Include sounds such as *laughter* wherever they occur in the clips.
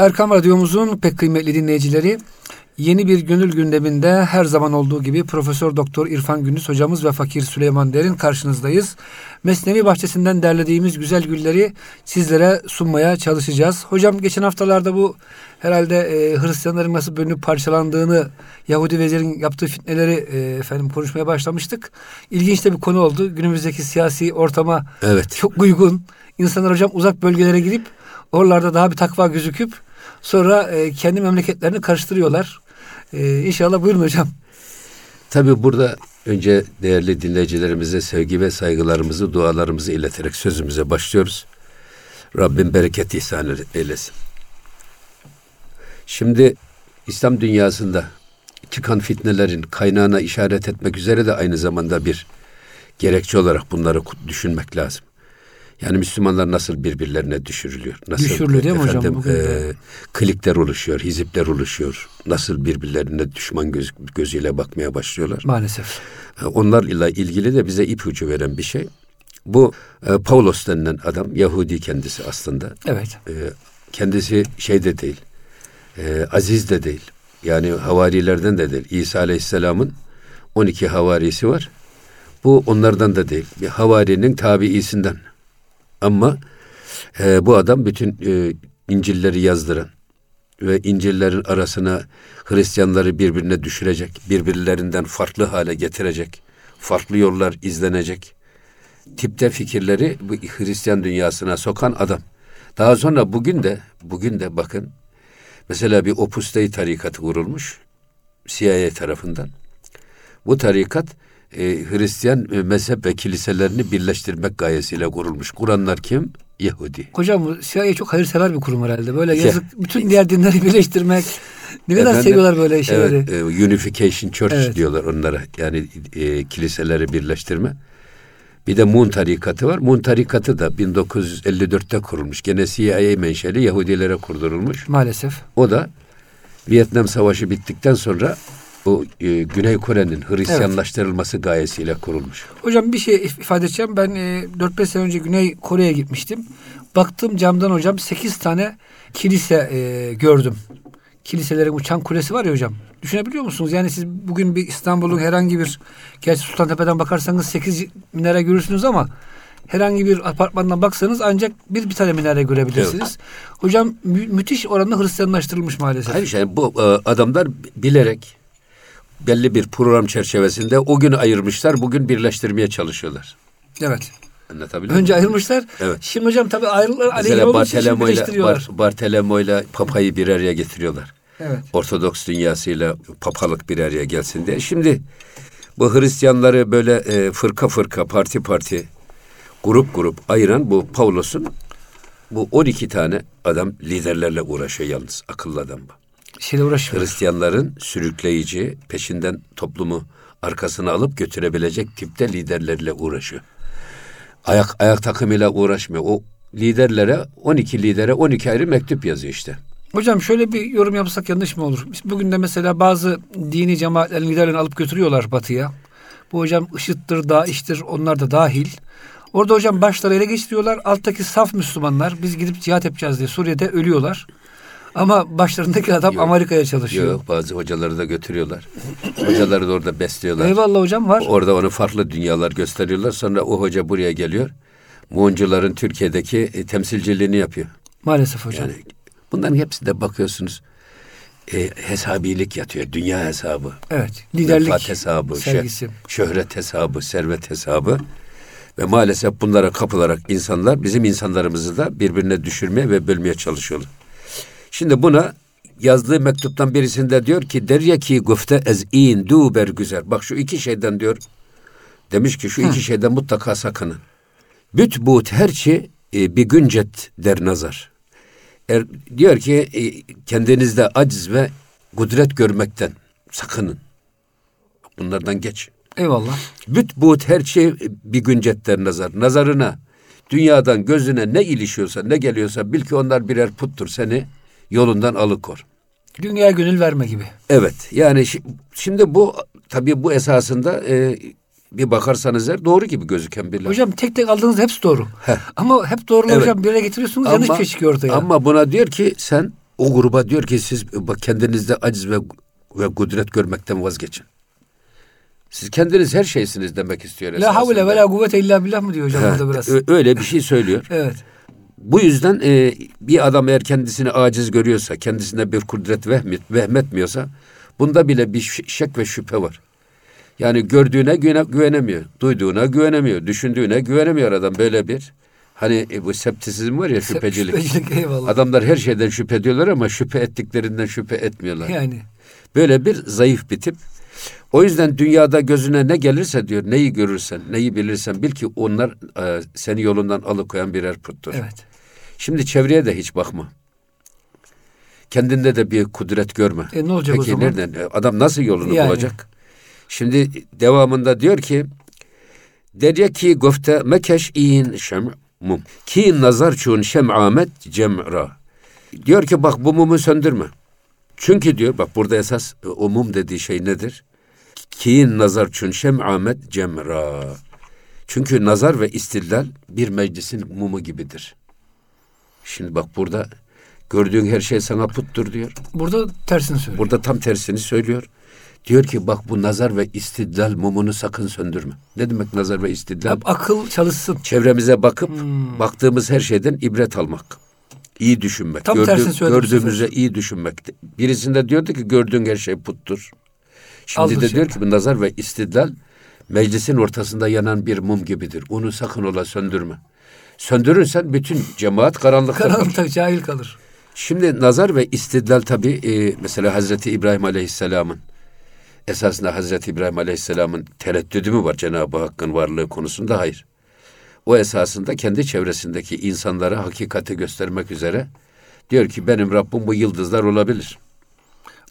Erkam Radyomuzun pek kıymetli dinleyicileri yeni bir gönül gündeminde her zaman olduğu gibi Profesör Doktor İrfan Gündüz hocamız ve Fakir Süleyman Derin karşınızdayız. Mesnevi bahçesinden derlediğimiz güzel gülleri sizlere sunmaya çalışacağız. Hocam geçen haftalarda bu herhalde e, Hristiyanların nasıl bölünüp parçalandığını Yahudi vezirin yaptığı fitneleri e, efendim konuşmaya başlamıştık. İlginç de bir konu oldu. Günümüzdeki siyasi ortama evet. çok uygun. İnsanlar hocam uzak bölgelere gidip oralarda daha bir takva gözüküp sonra e, kendi memleketlerini karıştırıyorlar. E, inşallah buyurun hocam. Tabi burada önce değerli dinleyicilerimize sevgi ve saygılarımızı, dualarımızı ileterek sözümüze başlıyoruz. Rabbim bereket ihsan eylesin. Şimdi İslam dünyasında çıkan fitnelerin kaynağına işaret etmek üzere de aynı zamanda bir gerekçe olarak bunları düşünmek lazım. Yani Müslümanlar nasıl birbirlerine düşürülüyor? Nasıl Düşürülüyor değil mi efendim, hocam? E, klikler oluşuyor, hizipler oluşuyor. Nasıl birbirlerine düşman göz, gözüyle bakmaya başlıyorlar? Maalesef. E, onlarla ilgili de bize ipucu veren bir şey. Bu e, Paulos denilen adam Yahudi kendisi aslında. Evet. E, kendisi şey de değil. E, aziz de değil. Yani havarilerden de değil. İsa Aleyhisselam'ın 12 havarisi var. Bu onlardan da değil. Bir havarinin tabiisinden. Ama e, bu adam bütün e, İncil'leri yazdıran ve İncil'lerin arasına Hristiyanları birbirine düşürecek, birbirlerinden farklı hale getirecek, farklı yollar izlenecek tipte fikirleri bu Hristiyan dünyasına sokan adam. Daha sonra bugün de bugün de bakın mesela bir Opus Dei tarikatı kurulmuş CIA tarafından. Bu tarikat e, Hristiyan e, mezhep ve kiliselerini birleştirmek gayesiyle kurulmuş. Kuranlar kim? Yahudi. Hocam CIA çok hayırsever bir kurum herhalde. Böyle yazık bütün diğer dinleri *laughs* birleştirmek. Ne kadar Efendim, seviyorlar böyle şeyleri. Evet, e, Unification Church evet. diyorlar onlara. Yani e, kiliseleri birleştirme. Bir de Mun tarikatı var. Mun tarikatı da 1954'te kurulmuş. Gene CIA menşeli Yahudilere kurdurulmuş. Maalesef. O da Vietnam Savaşı bittikten sonra bu e, Güney Kore'nin Hristiyanlaştırılması evet. gayesiyle kurulmuş. Hocam bir şey ifade edeceğim. Ben e, 4-5 sene önce Güney Kore'ye gitmiştim. Baktım camdan hocam 8 tane kilise e, gördüm. Kiliselerin uçan kulesi var ya hocam. Düşünebiliyor musunuz? Yani siz bugün bir İstanbul'un herhangi bir gerçi Sultantepe'den bakarsanız 8 minare görürsünüz ama herhangi bir apartmandan baksanız ancak bir bir tane minare görebilirsiniz. Evet. Hocam mü- müthiş oranda Hristiyanlaştırılmış maalesef. Hayır yani bu e, adamlar bilerek belli bir program çerçevesinde o günü ayırmışlar, bugün birleştirmeye çalışıyorlar. Evet. Anlatabiliyor Önce muyum? ayırmışlar. Evet. Şimdi hocam tabii ayrılar aleyhine ile Bar, Bartelemo ile papayı bir araya getiriyorlar. Evet. Ortodoks dünyasıyla papalık bir araya gelsin diye. Şimdi bu Hristiyanları böyle e, fırka fırka, parti parti, grup grup ayıran bu Paulus'un bu 12 tane adam liderlerle uğraşıyor yalnız. Akıllı adam bu şeyle uğraşmıyor. Hristiyanların sürükleyici, peşinden toplumu arkasına alıp götürebilecek tipte liderlerle uğraşıyor. Ayak ayak takımıyla uğraşmıyor. O liderlere 12 lidere 12 ayrı mektup yazıyor işte. Hocam şöyle bir yorum yapsak yanlış mı olur? Bugün de mesela bazı dini cemaatlerin liderlerini alıp götürüyorlar batıya. Bu hocam IŞİD'dir, DAEŞ'tir onlar da dahil. Orada hocam başları ele geçiriyorlar. Alttaki saf Müslümanlar biz gidip cihat yapacağız diye Suriye'de ölüyorlar. Ama başlarındaki adam yok, Amerika'ya çalışıyor. Yok bazı hocaları da götürüyorlar. hocaları da orada besliyorlar. Eyvallah hocam var. Orada onu farklı dünyalar gösteriyorlar. Sonra o hoca buraya geliyor. Muğuncuların Türkiye'deki e, temsilciliğini yapıyor. Maalesef hocam. Yani bunların hepsi de bakıyorsunuz e, hesabilik yatıyor. Dünya hesabı. Evet. Liderlik Menfaat hesabı. Sergisi. şöhret hesabı. Servet hesabı. Ve maalesef bunlara kapılarak insanlar bizim insanlarımızı da birbirine düşürmeye ve bölmeye çalışıyorlar. Şimdi buna yazdığı mektuptan birisinde diyor ki derya ki gufte ez in du güzel. Bak şu iki şeyden diyor. Demiş ki şu Hı. iki şeyden mutlaka sakının. Büt but her şey e, bir güncet der nazar. Er, diyor ki e, kendinizde aciz ve kudret görmekten sakının. Bunlardan geç. Eyvallah. Büt but her şey bir güncet der nazar. Nazarına dünyadan gözüne ne ilişiyorsa ne geliyorsa bil ki onlar birer puttur seni yolundan alıkor. Dünya gönül verme gibi. Evet yani şimdi bu tabii bu esasında e, bir bakarsanız her doğru gibi gözüken bir laf. Hocam tek tek aldığınız hepsi doğru. Heh. Ama hep doğru evet. hocam bir yere getiriyorsunuz ama, yanlış bir şey çıkıyor ortaya. Ama buna diyor ki sen o gruba diyor ki siz bak kendinizde aciz ve ve kudret görmekten vazgeçin. Siz kendiniz her şeysiniz demek istiyor La havle ve la kuvvete illa billah mı diyor hocam burada biraz. Öyle bir şey söylüyor. *laughs* Evet. Bu yüzden e, bir adam eğer kendisini aciz görüyorsa, kendisine bir kudret vehmet, vehmetmiyorsa bunda bile bir şek ve şüphe var. Yani gördüğüne güvene, güvenemiyor, duyduğuna güvenemiyor, düşündüğüne güvenemiyor adam böyle bir. Hani e, bu septisizm var ya *laughs* şüphecilik. Şüphecilik eyvallah. Adamlar her şeyden şüphe ediyorlar ama şüphe ettiklerinden şüphe etmiyorlar. Yani. Böyle bir zayıf bir tip. O yüzden dünyada gözüne ne gelirse diyor, neyi görürsen, neyi bilirsen bil ki onlar e, seni yolundan alıkoyan birer puttur. Evet. Şimdi çevreye de hiç bakma. Kendinde de bir kudret görme. E ne olacak o Peki zaman? nereden? E, Adam nasıl yolunu Yani. bulacak? Şimdi devamında diyor ki derya ki gofte mekeş in şem mum. Ki nazar çun şem amet cemra. Diyor ki bak bu mumu söndürme. Çünkü diyor bak burada esas e, o mum dediği şey nedir? Ki nazar çun şem amet cemra. Çünkü nazar ve istillal bir meclisin mumu gibidir. Şimdi bak burada gördüğün her şey sana puttur diyor. Burada tersini söylüyor. Burada tam tersini söylüyor. Diyor ki bak bu nazar ve istidlal mumunu sakın söndürme. Ne demek nazar ve istidlal? Hep akıl çalışsın. Çevremize bakıp Hmm. baktığımız her şeyden ibret almak. İyi düşünmek. Tam tersini söyledim bu gördüğümüze iyi düşünmek. Birisinde diyordu ki gördüğün her şey puttur. Şimdi Aldır de şey. diyor ki bu nazar ve istidlal meclisin ortasında yanan bir mum gibidir. Onu sakın ola söndürme. Söndürürsen bütün cemaat karanlıkta *laughs* kalır. Karanlıkta cahil kalır. Şimdi nazar ve istidlal tabi e, mesela Hazreti İbrahim Aleyhisselam'ın esasında Hazreti İbrahim Aleyhisselam'ın tereddüdü mü var Cenab-ı Hakk'ın varlığı konusunda? Hayır. O esasında kendi çevresindeki insanlara hakikati göstermek üzere diyor ki benim Rabbim bu yıldızlar olabilir.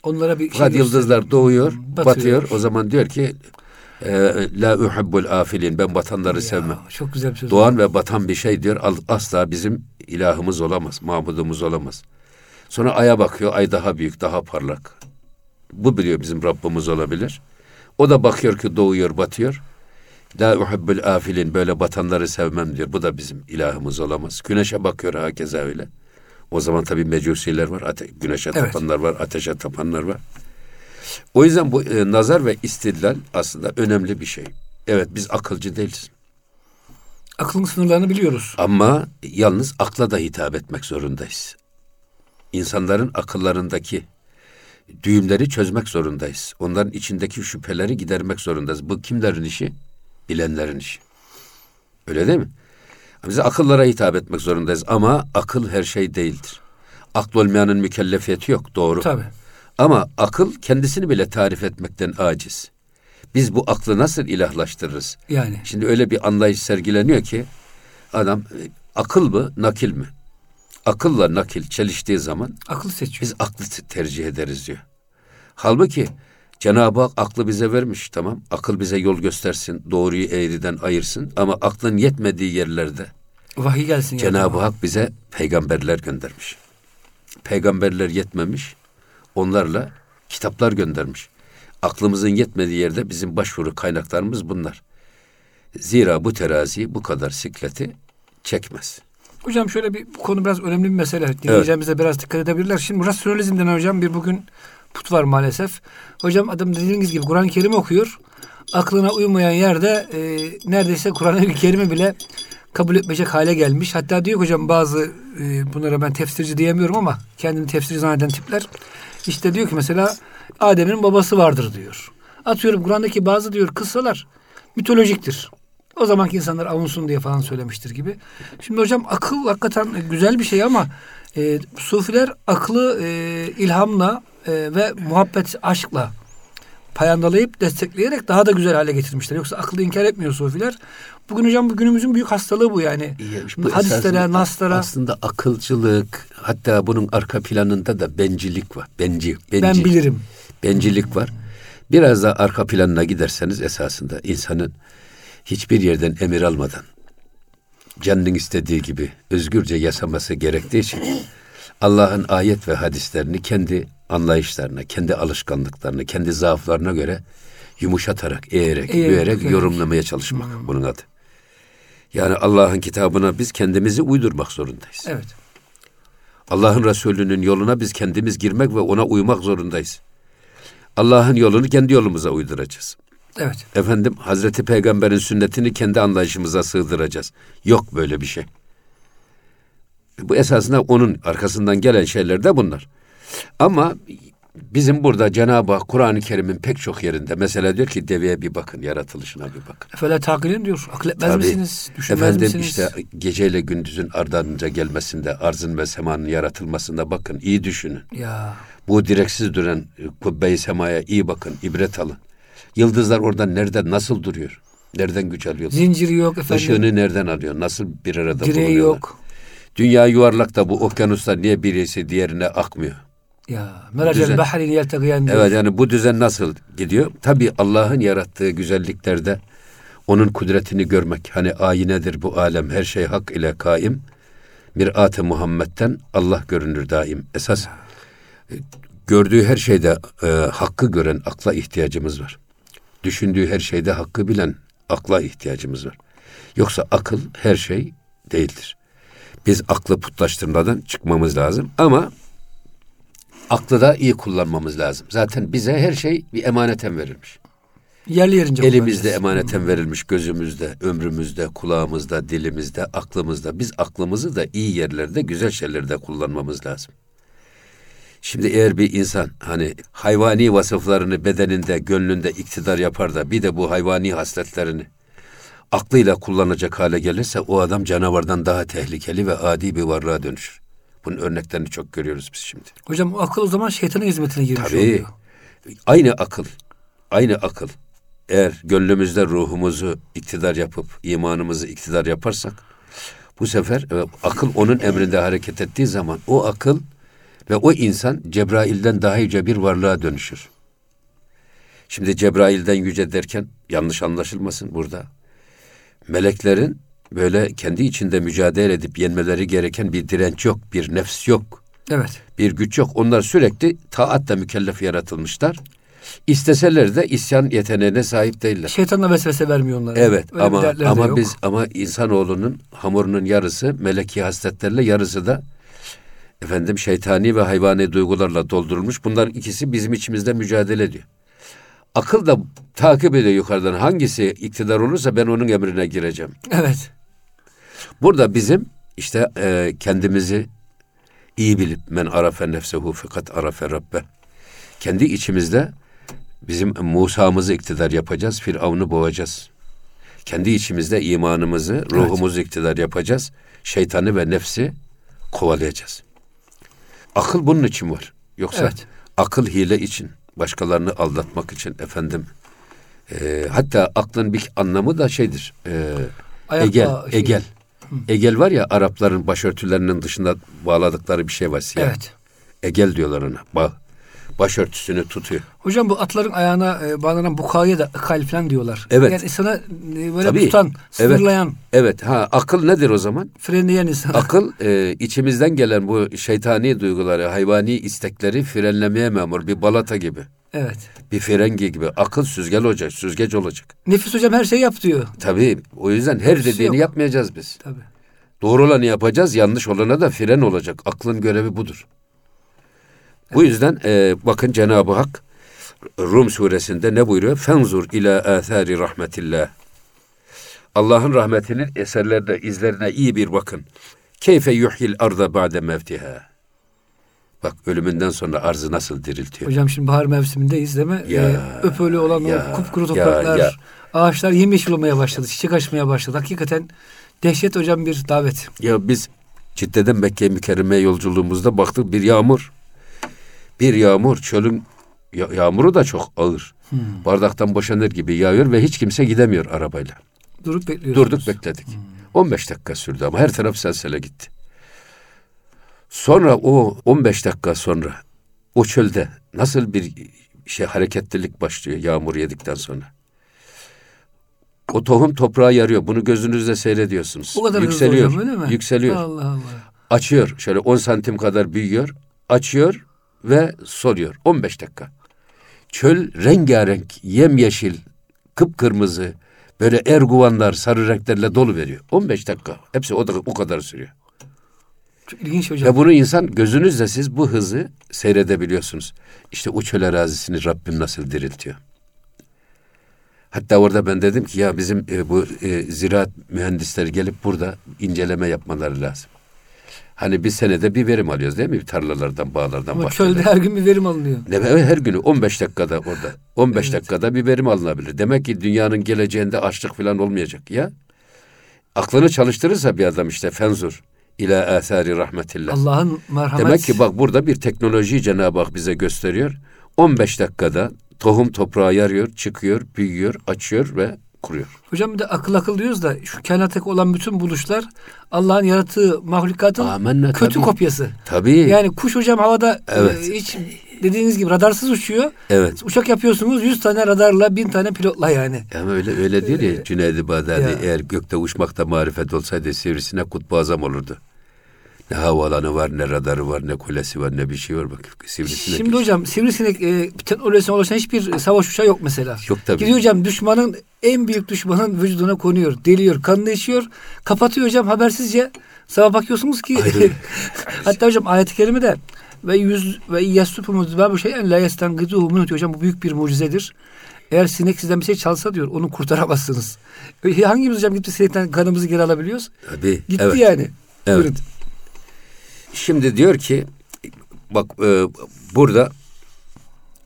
Onlara bir şey Fakat yıldızlar doğuyor, Batıyor. batıyor. O zaman diyor ki la uhibbul afilin ben batanları Ya, sevmem. Çok güzel bir söz. Doğan ve batan bir şey diyor al- asla bizim ilahımız olamaz, mabudumuz olamaz. Sonra aya bakıyor, ay daha büyük, daha parlak. Bu biliyor bizim Rabbimiz olabilir. O da bakıyor ki doğuyor, batıyor. La uhibbul afilin böyle batanları sevmem diyor. Bu da bizim ilahımız olamaz. Güneşe bakıyor hakeza öyle. O zaman tabii mecusiler var, ate- güneşe Evet. tapanlar var, ateşe tapanlar var. O yüzden bu e, nazar ve istidlal aslında önemli bir şey. Evet biz akılcı değiliz. Aklın sınırlarını biliyoruz. Ama yalnız akla da hitap etmek zorundayız. İnsanların akıllarındaki düğümleri çözmek zorundayız. Onların içindeki şüpheleri gidermek zorundayız. Bu kimlerin işi? Bilenlerin işi. Öyle değil mi? Bize akıllara hitap etmek zorundayız ama akıl her şey değildir. Akıl olmayanın mükellefiyeti yok doğru. Tabii. Ama akıl kendisini bile tarif etmekten aciz. Biz bu aklı nasıl ilahlaştırırız? Yani. Şimdi öyle bir anlayış sergileniyor ki adam e, akıl mı nakil mi? Akılla nakil çeliştiği zaman Akıl seçiyor. biz aklı te- tercih ederiz diyor. Halbuki Cenab-ı Hak aklı bize vermiş tamam. Akıl bize yol göstersin, doğruyu eğriden ayırsın ama aklın yetmediği yerlerde Vahiy gelsin. Cenab-ı Hak bize peygamberler göndermiş. Peygamberler yetmemiş, onlarla kitaplar göndermiş. Aklımızın yetmediği yerde bizim başvuru kaynaklarımız bunlar. Zira bu terazi bu kadar sikleti çekmez. Hocam şöyle bir bu konu biraz önemli bir mesele. Dinleyeceğimize biraz dikkat edebilirler. Şimdi rasyonalizmden hocam bir bugün put var maalesef. Hocam adam dediğiniz gibi Kur'an-ı Kerim okuyor. Aklına uymayan yerde e, neredeyse Kur'an-ı Kerim'i bile kabul etmeyecek hale gelmiş. Hatta diyor hocam bazı e, bunlara ben tefsirci diyemiyorum ama kendini tefsirci zanneden tipler işte diyor ki mesela Adem'in babası vardır diyor. Atıyorum Kur'an'daki bazı diyor kıssalar mitolojiktir. O zamanki insanlar avunsun diye falan söylemiştir gibi. Şimdi hocam akıl hakikaten güzel bir şey ama e, sufiler aklı e, ilhamla e, ve muhabbet aşkla payandalayıp destekleyerek daha da güzel hale getirmişler. Yoksa aklı inkar etmiyor sufiler. Bugün hocam bu günümüzün büyük hastalığı bu yani. Bu Hadislere, naslara Aslında akılcılık, hatta bunun arka planında da bencilik var. Benci, benci. ben bilirim. bencilik var. Biraz da arka planına giderseniz esasında insanın hiçbir yerden emir almadan canının istediği gibi özgürce yaşaması gerektiği için Allah'ın ayet ve hadislerini kendi anlayışlarına, kendi alışkanlıklarına, kendi zaaflarına göre yumuşatarak, eğerek, Eğerek, büyerek büyerek. yorumlamaya çalışmak bunun adı. Yani Allah'ın kitabına biz kendimizi uydurmak zorundayız. Evet. Allah'ın Resulü'nün yoluna biz kendimiz girmek ve ona uymak zorundayız. Allah'ın yolunu kendi yolumuza uyduracağız. Evet. Efendim Hazreti Peygamber'in sünnetini kendi anlayışımıza sığdıracağız. Yok böyle bir şey. Bu esasında onun arkasından gelen şeyler de bunlar. Ama bizim burada Cenab-ı Hak Kur'an-ı Kerim'in pek çok yerinde mesela diyor ki deveye bir bakın, yaratılışına bir bakın. Efele takilin diyor. Akletmez Tabii. misiniz? Düşünmez Efendim misiniz? işte geceyle gündüzün ardınca gelmesinde, arzın ve semanın yaratılmasında bakın, iyi düşünün. Ya Bu direksiz duran e, kubbe-i semaya iyi bakın, ibret alın. Yıldızlar orada nereden, nasıl duruyor? Nereden güç alıyor? zinciri yok efendim. Işığını nereden alıyor? Nasıl bir arada Direği bulunuyorlar? yok. Dünya yuvarlak da bu okyanuslar niye birisi diğerine akmıyor? Ya meracel bahri yeltegiyen. Evet yani bu düzen nasıl gidiyor? Tabii Allah'ın yarattığı güzelliklerde onun kudretini görmek. Hani ayinedir bu alem her şey hak ile kaim. Mirat-ı Muhammed'den Allah görünür daim. Esas e, gördüğü her şeyde e, hakkı gören akla ihtiyacımız var. Düşündüğü her şeyde hakkı bilen akla ihtiyacımız var. Yoksa akıl her şey değildir. Biz aklı putlaştırmadan çıkmamız lazım ama aklı da iyi kullanmamız lazım. Zaten bize her şey bir emaneten verilmiş. Yerli yerince Elimizde emaneten verilmiş, gözümüzde, ömrümüzde, kulağımızda, dilimizde, aklımızda. Biz aklımızı da iyi yerlerde, güzel şeylerde kullanmamız lazım. Şimdi eğer bir insan hani hayvani vasıflarını bedeninde, gönlünde iktidar yapar da bir de bu hayvani hasletlerini aklıyla kullanacak hale gelirse o adam canavardan daha tehlikeli ve adi bir varlığa dönüşür. Bunun örneklerini çok görüyoruz biz şimdi. Hocam o akıl o zaman şeytanın hizmetine girmiş Tabii. oluyor. Aynı akıl, aynı akıl. Eğer gönlümüzde ruhumuzu iktidar yapıp imanımızı iktidar yaparsak bu sefer e, akıl onun emrinde hareket ettiği zaman o akıl ve o insan Cebrail'den daha yüce bir varlığa dönüşür. Şimdi Cebrail'den yüce derken yanlış anlaşılmasın burada. Meleklerin böyle kendi içinde mücadele edip yenmeleri gereken bir direnç yok, bir nefs yok Evet. bir güç yok. Onlar sürekli taatla mükellef yaratılmışlar. İsteseler de isyan yeteneğine sahip değiller. Şeytanla vesvese vermiyor onlara. Evet Öyle ama ama yok. biz ama insanoğlunun hamurunun yarısı meleki hasletlerle yarısı da efendim şeytani ve hayvani duygularla doldurulmuş. Bunlar ikisi bizim içimizde mücadele ediyor. Akıl da takip ediyor yukarıdan. Hangisi iktidar olursa ben onun emrine gireceğim. Evet. Burada bizim işte e, kendimizi iyi bilip men arafe nefsehu fakat arafe rabbe. Kendi içimizde bizim Musa'mızı iktidar yapacağız, Firavun'u boğacağız. Kendi içimizde imanımızı, ruhumuzu iktidar yapacağız. Şeytanı ve nefsi kovalayacağız. Akıl bunun için var. Yoksa Evet. akıl hile için, başkalarını aldatmak için efendim. e, hatta aklın bir anlamı da şeydir. E, Ayakla egel, şey- egel. Egel var ya Arapların başörtülerinin dışında bağladıkları bir şey var siyah. Evet. Egel diyorlar ona. Bağ. Başörtüsünü tutuyor. Hocam bu atların ayağına e, bağlanan bukaya da kal falan diyorlar. Evet. Yani sana e, böyle Tabii. tutan, Evet. sınırlayan, Evet. Ha akıl nedir o zaman? frenleyen insan. *laughs* Akıl e, içimizden gelen bu şeytani duyguları, hayvani istekleri frenlemeye memur bir balata gibi. Evet. Bir frengi gibi. Akıl süzgel olacak, süzgeç olacak. Nefis hocam her şeyi yap diyor. Tabii o yüzden her Hepsi dediğini yok. yapmayacağız biz. Tabii. Doğru olanı yapacağız, yanlış olana da fren olacak. Aklın görevi budur. Bu yüzden e, bakın Cenab-ı Hak Rum suresinde ne buyuruyor? Fenzur ila athari rahmetillah. Allah'ın rahmetinin eserlerine, izlerine iyi bir bakın. Keyfe yuhyil arda ba'de mevtiha. Bak ölümünden sonra arzı nasıl diriltiyor. Hocam şimdi bahar mevsimindeyiz değil mi? Ya, Ee, öpölü olan ya, o kupkuru ya, topraklar, ya. ağaçlar yemyeşil olmaya başladı, çiçek açmaya başladı. Hakikaten dehşet hocam bir davet. Ya biz Cidde'den Mekke mükerreme yolculuğumuzda baktık bir yağmur. Bir yağmur çölün ya- yağmuru da çok ağır. Bardaktan boşanır gibi yağıyor ve hiç kimse gidemiyor arabayla. Durup bekliyoruz. Durduk bekledik. 15 dakika sürdü ama her taraf selsele gitti. Sonra o 15 dakika sonra o çölde nasıl bir şey hareketlilik başlıyor yağmur yedikten sonra. O tohum toprağa yarıyor. Bunu gözünüzle seyrediyorsunuz. O kadar yükseliyor. hocam öyle mi? Yükseliyor. Allah Allah. Açıyor. Şöyle 10 santim kadar büyüyor. Açıyor ve soruyor. 15 dakika. Çöl rengarenk, yemyeşil, kıpkırmızı, böyle erguvanlar, sarı renklerle dolu veriyor. 15 dakika. Hepsi o, da, o kadar sürüyor. Çok ilginç hocam. Ve bunu insan gözünüzle siz bu hızı seyredebiliyorsunuz. İşte o çöl arazisini Rabbim nasıl diriltiyor. Hatta orada ben dedim ki ya bizim e, bu e, ziraat mühendisleri gelip burada inceleme yapmaları lazım. Hani bir senede bir verim alıyoruz değil mi? Tarlalardan, bağlardan, Ama bahçelerden. çölde her gün bir verim alınıyor. Ne, her günü 15 dakikada orada. 15 Evet. dakikada bir verim alınabilir. Demek ki dünyanın geleceğinde açlık falan olmayacak ya. Aklını çalıştırırsa bir adam işte fenzur ila athari rahmetillah. Allah'ın merhamet. Demek ki bak burada bir teknolojiyi Cenab-ı Hak bize gösteriyor. 15 dakikada tohum toprağa yarıyor, çıkıyor, büyüyor, açıyor ve kuruyor. Hocam bir de akıl akıl diyoruz da şu kainattaki olan bütün buluşlar Allah'ın yarattığı mahlukatın Amenna kötü tabii. kopyası. Tabii. Yani kuş hocam havada Evet. e, hiç dediğiniz gibi radarsız uçuyor. evet. Uçak yapıyorsunuz 100 tane radarla 1000 tane pilotla yani. Ama öyle öyle diyor ya Cüneyd-i Bağdadi eğer gökte uçmakta marifet olsaydı sivrisine kutbu azam olurdu. Ne havaalanı var, ne radarı var, ne kulesi var, ne bir şey var. Bak sivrisinek. Şimdi hocam sivrisinek e, teknolojisine ulaşan hiçbir savaş uçağı yok mesela. Yok tabii. Gidiyor hocam düşmanın en büyük düşmanın vücuduna konuyor, deliyor, kanını içiyor, kapatıyor hocam habersizce. Sabah bakıyorsunuz ki *laughs* hatta hocam ayet-i kerimede ve yüz ve yasupumuz ve bu şeyen la yestangizuhu minhu hocam bu büyük bir mucizedir. Eğer sinek sizden bir şey çalsa diyor onu kurtaramazsınız. E, Hangimiz hocam gitti sinekten kanımızı geri alabiliyoruz? Tabii. Gitti evet. yani. Evet. Buyurun. Şimdi diyor ki bak e, burada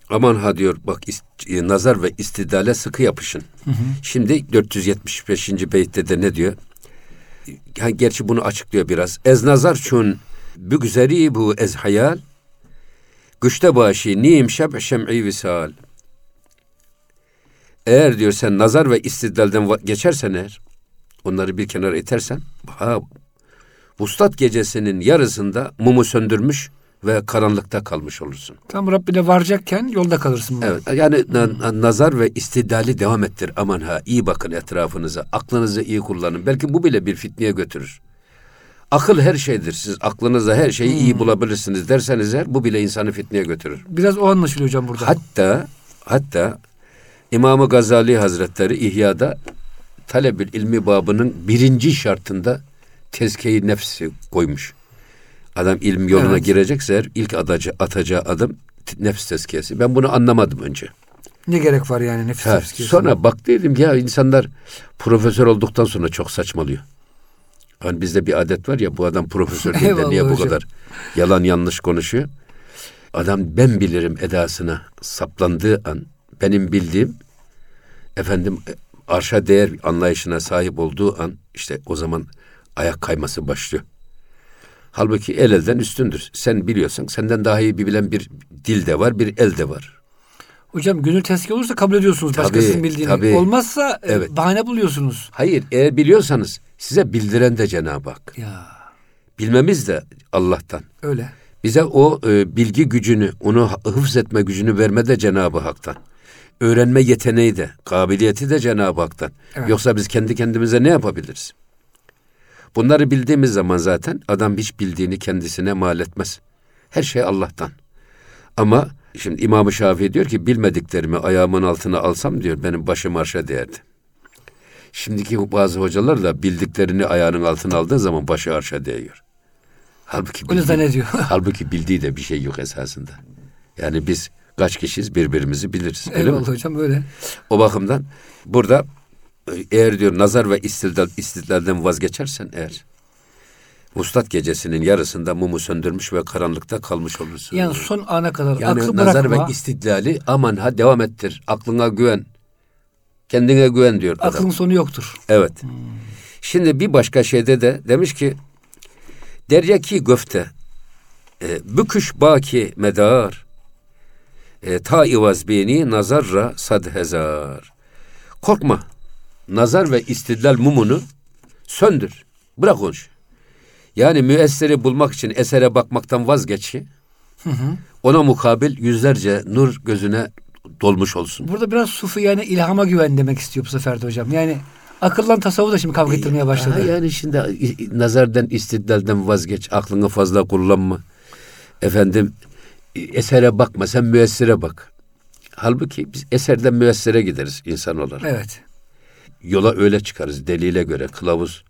aman ha diyor bak ist- e, nazar ve istidale sıkı yapışın. Şimdi 475. beytte de ne diyor? Ha, gerçi bunu açıklıyor biraz. Ez nazar çun bu güzeri bu ez hayal güçte başı niyim şeb şem'i visal. Eğer diyor sen nazar ve istidlalden geçersen eğer onları bir kenara itersen ha Vuslat gecesinin yarısında mumu söndürmüş ve karanlıkta kalmış olursun. Tam Rabbine varacakken yolda kalırsın. bu. Evet yani na- nazar ve istidali devam ettir. Aman ha iyi bakın etrafınıza. Aklınızı iyi kullanın. Belki bu bile bir fitneye götürür. Akıl her şeydir. Siz aklınızla her şeyi iyi bulabilirsiniz derseniz eğer bu bile insanı fitneye götürür. Biraz o anlaşılıyor hocam burada. Hatta hatta İmam-ı Gazali Hazretleri İhya'da talebül ilmi babının birinci şartında tezkeyi nefsi koymuş. Adam ilim yoluna Evet. girecekse eğer ilk atacı, atacağı adım nefs tezkiyesi. Ben bunu anlamadım önce. Ne gerek var yani nefis Ha, tezkiyesi? sonra bak dedim ya insanlar profesör olduktan sonra çok saçmalıyor. Hani bizde bir adet var ya bu adam profesör değil de niye bu hocam. kadar yalan yanlış konuşuyor. Adam ben bilirim edasına saplandığı an benim bildiğim efendim e, arşa değer anlayışına sahip olduğu an işte o zaman ayak kayması başlıyor. Halbuki el elden üstündür. Sen biliyorsan senden daha iyi bir bilen bir dil de var, bir el de var. Hocam gönül teski olursa kabul ediyorsunuz Tabii, başkasının bildiğini. tabii. Olmazsa e, Evet. bahane buluyorsunuz. Hayır, eğer biliyorsanız size bildiren de Cenab-ı Hak. Ya Bilmemiz de Allah'tan. öyle. Bize o e, bilgi gücünü, onu hıfz etme gücünü verme de Cenab-ı Hak'tan. Öğrenme yeteneği de, kabiliyeti de Cenab-ı Hak'tan. Evet. Yoksa biz kendi kendimize ne yapabiliriz? Bunları bildiğimiz zaman zaten adam hiç bildiğini kendisine mal etmez. Her şey Allah'tan. Ama şimdi İmam-ı Şafii diyor ki bilmediklerimi ayağımın altına alsam diyor benim başım arşa değerdi. Şimdiki bazı hocalar da bildiklerini ayağının altına aldığı zaman başı arşa değiyor. Halbuki Öyle bildiği- zannediyor. *laughs* Halbuki bildiği de bir şey yok esasında. Yani biz kaç kişiyiz birbirimizi biliriz. Öyle mi? Eyvallah hocam öyle. O bakımdan burada eğer diyor nazar ve istidlal, istidlalden vazgeçersen eğer Vuslat gecesinin yarısında mumu söndürmüş ve karanlıkta kalmış olursun. Yani son ana kadar Yani aklı nazar bırakma. ve istidlali aman ha devam ettir. Aklına güven. Kendine güven diyor adam. Aklın sonu yoktur. Evet. Şimdi bir başka şeyde de demiş ki derya ki göfte e, büküş baki medar e, ta ivaz beni nazarra sad hezar. Korkma. Nazar ve istidlal mumunu söndür. Bırak onu. Yani müesseri bulmak için esere bakmaktan vazgeç. Ona mukabil yüzlerce nur gözüne dolmuş olsun. Burada biraz sufi yani ilhama güven demek istiyor bu sefer de hocam. Yani akıllan tasavvuf da şimdi kavga ettirmeye başladı. Ha, yani şimdi i- nazardan, istidlalden vazgeç. Aklını fazla kullanma. Efendim e, esere bakma. Sen müessire bak. Halbuki biz eserden müessire gideriz insan olarak. Evet. Yola öyle çıkarız delile göre. Kılavuz,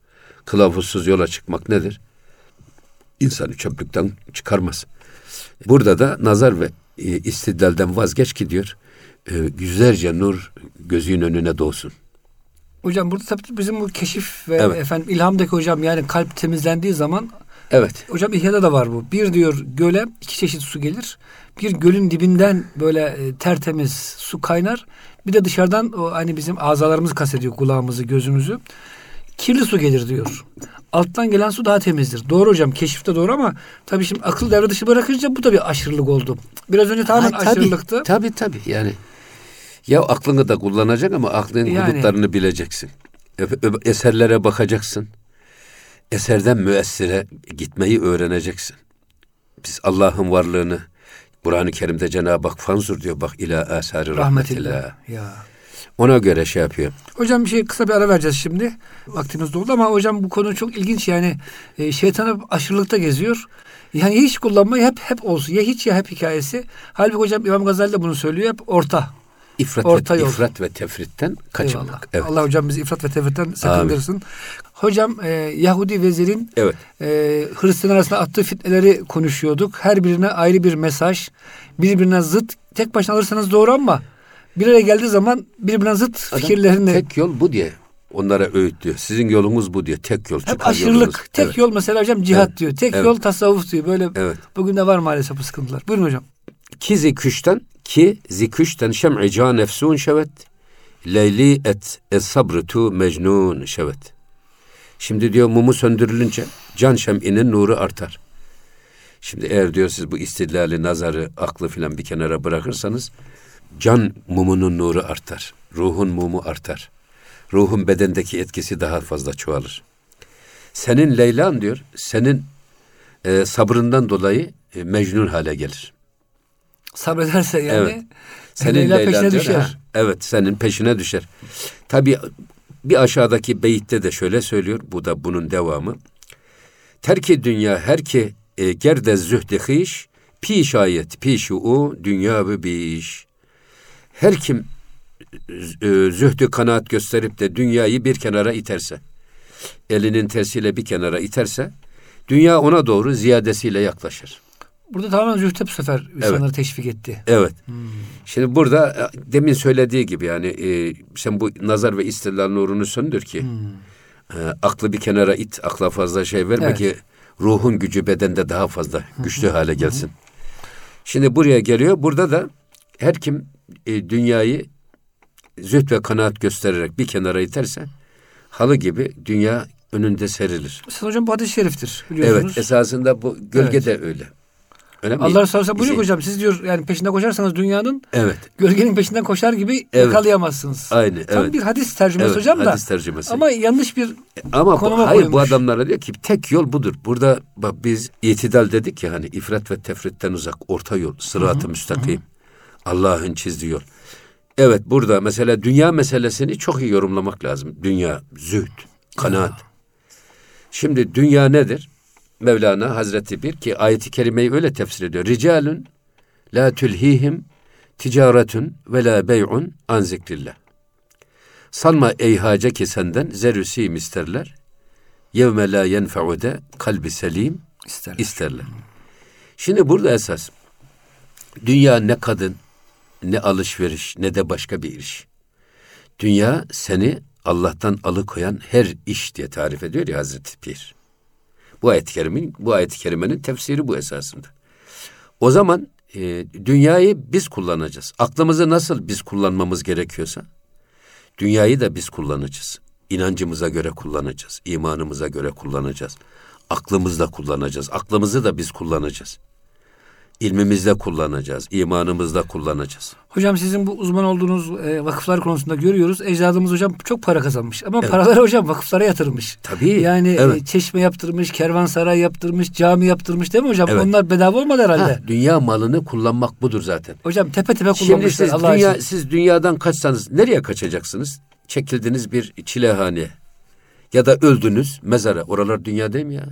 kılavuzsuz yola çıkmak nedir? insanı çöplükten çıkarmaz. Burada da nazar ve e, istidlalden vazgeç ki diyor. E, yüzlerce nur gözün önüne doğsun. Hocam burada tabii bizim bu keşif ve Evet. efendim ilhamdaki hocam yani kalp temizlendiği zaman Evet. hocam İhya'da da var bu. Bir diyor göle iki çeşit su gelir. Bir gölün dibinden böyle e, tertemiz su kaynar. Bir de dışarıdan o hani bizim azalarımızı kastediyor kulağımızı, gözümüzü. Kirli su gelir diyor. Alttan gelen su daha temizdir. Doğru hocam keşifte doğru ama tabii şimdi akıl devre dışı bırakınca bu da bir aşırılık oldu. Biraz önce tamamen Ha, tabii, aşırılıktı. Tabii tabii yani. Ya aklını da kullanacak ama aklın Yani. hudutlarını bileceksin. Eserlere bakacaksın. Eserden müessire gitmeyi öğreneceksin. Biz Allah'ın varlığını Kur'an-ı Kerim'de Cenab-ı Hak fanzur diyor bak ila asari rahmetillah. Ya. Ona göre şey yapıyor. Hocam bir şey kısa bir ara vereceğiz şimdi. Vaktimiz doldu ama hocam bu konu çok ilginç yani. E, şeytan hep aşırılıkta geziyor. Yani hiç kullanmayı hep hep olsun. Ya hiç ya hep hikayesi. Halbuki hocam İmam Gazali de bunu söylüyor. Hep orta. İfrat, Orta ve, yol. ifrat ve tefritten kaçınmak. Eyvallah. Evet. Allah hocam bizi ifrat ve tefritten sakındırsın. Hocam e, Yahudi vezirin Evet. e, Hristiyan arasında attığı fitneleri konuşuyorduk. Her birine ayrı bir mesaj. Birbirine zıt. Tek başına alırsanız doğru ama bir araya geldiği zaman birbirine zıt Adam fikirlerini Tek yol bu diye onlara öğütlüyor. Sizin yolunuz bu diye. Tek yol. Hep aşırılık. yolunuz. Tek Evet. yol mesela hocam cihat Evet. diyor. Tek Evet. yol tasavvuf diyor. Böyle Evet. bugün de var maalesef bu sıkıntılar. Buyurun hocam. ki ziküşten ki ziküşten şem'i can nefsun şevet leyli et es sabrıtu mecnun şevet. Şimdi diyor mumu söndürülünce can şem'inin nuru artar. Şimdi eğer diyor siz bu istidlali, nazarı, aklı filan bir kenara bırakırsanız can mumunun nuru artar. Ruhun mumu artar. Ruhun bedendeki etkisi daha fazla çoğalır. Senin Leylan diyor, senin e, sabrından dolayı e, mecnun hale gelir. Sabrederse yani Evet. Senin Leyla peşine diyor, düşer. ha, Evet senin peşine düşer. Tabi bir aşağıdaki beyitte de şöyle söylüyor. Bu da bunun devamı. Terki dünya her ki e, gerde zühde hiş piş ayet pişu u dünya ve biş. Her kim e, zühdü kanaat gösterip de dünyayı bir kenara iterse, elinin tersiyle bir kenara iterse, dünya ona doğru ziyadesiyle yaklaşır. Burada tamamen zühte bu sefer insanları teşvik etti. Evet. Şimdi burada e, demin söylediği gibi yani e, sen bu nazar ve istilal nurunu söndür ki e, aklı bir kenara it, akla fazla şey verme Evet. ki ruhun gücü bedende daha fazla güçlü hale gelsin. Şimdi buraya geliyor. Burada da her kim e, dünyayı zühd ve kanaat göstererek bir kenara iterse halı gibi dünya önünde serilir. Mesela hocam bu hadis-i şeriftir biliyorsunuz. Evet, esasında bu gölge Evet. de öyle. Öyle mi? Allah Aleyhisselam buyuruyor Şey- hocam siz diyor yani peşinde koşarsanız dünyanın Evet. gölgenin peşinden koşar gibi Evet. yakalayamazsınız. Aynı. Tam evet. bir hadis tercümesi Evet, hocam da. hadis tercümesi. Ama yanlış bir Ama bu, konuma hayır bu koymuş. adamlara diyor ki tek yol budur. Burada bak biz itidal dedik ya hani ifrat ve tefritten uzak orta yol, sırat-ı müstakim. Allah'ın çizdiği yol. Evet burada mesela dünya meselesini çok iyi yorumlamak lazım. Dünya, zühd, kanaat. Şimdi dünya nedir? Mevlana Hazreti bir ki ayeti kerimeyi öyle tefsir ediyor. Ricalun la tülhihim ticaretun ve la bey'un an zikrillah. Sanma ey hace ki senden zerüsim isterler. Yevme la yenfe'ude kalbi selim ister. isterler. Şimdi burada esas dünya ne kadın, ne alışveriş, ne de başka bir iş. Dünya seni Allah'tan alıkoyan her iş diye tarif ediyor ya Hazreti Pir. Bu ayet-i kerimenin, bu ayet-i kerimenin tefsiri bu esasında. O zaman e, dünyayı biz kullanacağız. Aklımızı nasıl biz kullanmamız gerekiyorsa, dünyayı da biz kullanacağız. İnancımıza göre kullanacağız. imanımıza göre kullanacağız. Aklımızda kullanacağız. Aklımızı da biz kullanacağız. İlmimizde kullanacağız. imanımızda kullanacağız. Hocam sizin bu uzman olduğunuz e, vakıflar konusunda görüyoruz. Ecdadımız hocam çok para kazanmış. Ama paraları hocam vakıflara yatırmış. Tabii. Yani e, evet. çeşme yaptırmış, kervansaray yaptırmış, cami yaptırmış değil mi hocam? Evet. Onlar bedava olmadı herhalde. Ha, dünya malını kullanmak budur zaten. Hocam tepe tepe Şimdi kullanmışlar siz, Allah dünya, için. siz dünyadan kaçsanız nereye kaçacaksınız? Çekildiniz bir çilehane ya da öldünüz mezara. Oralar dünya değil mi ya?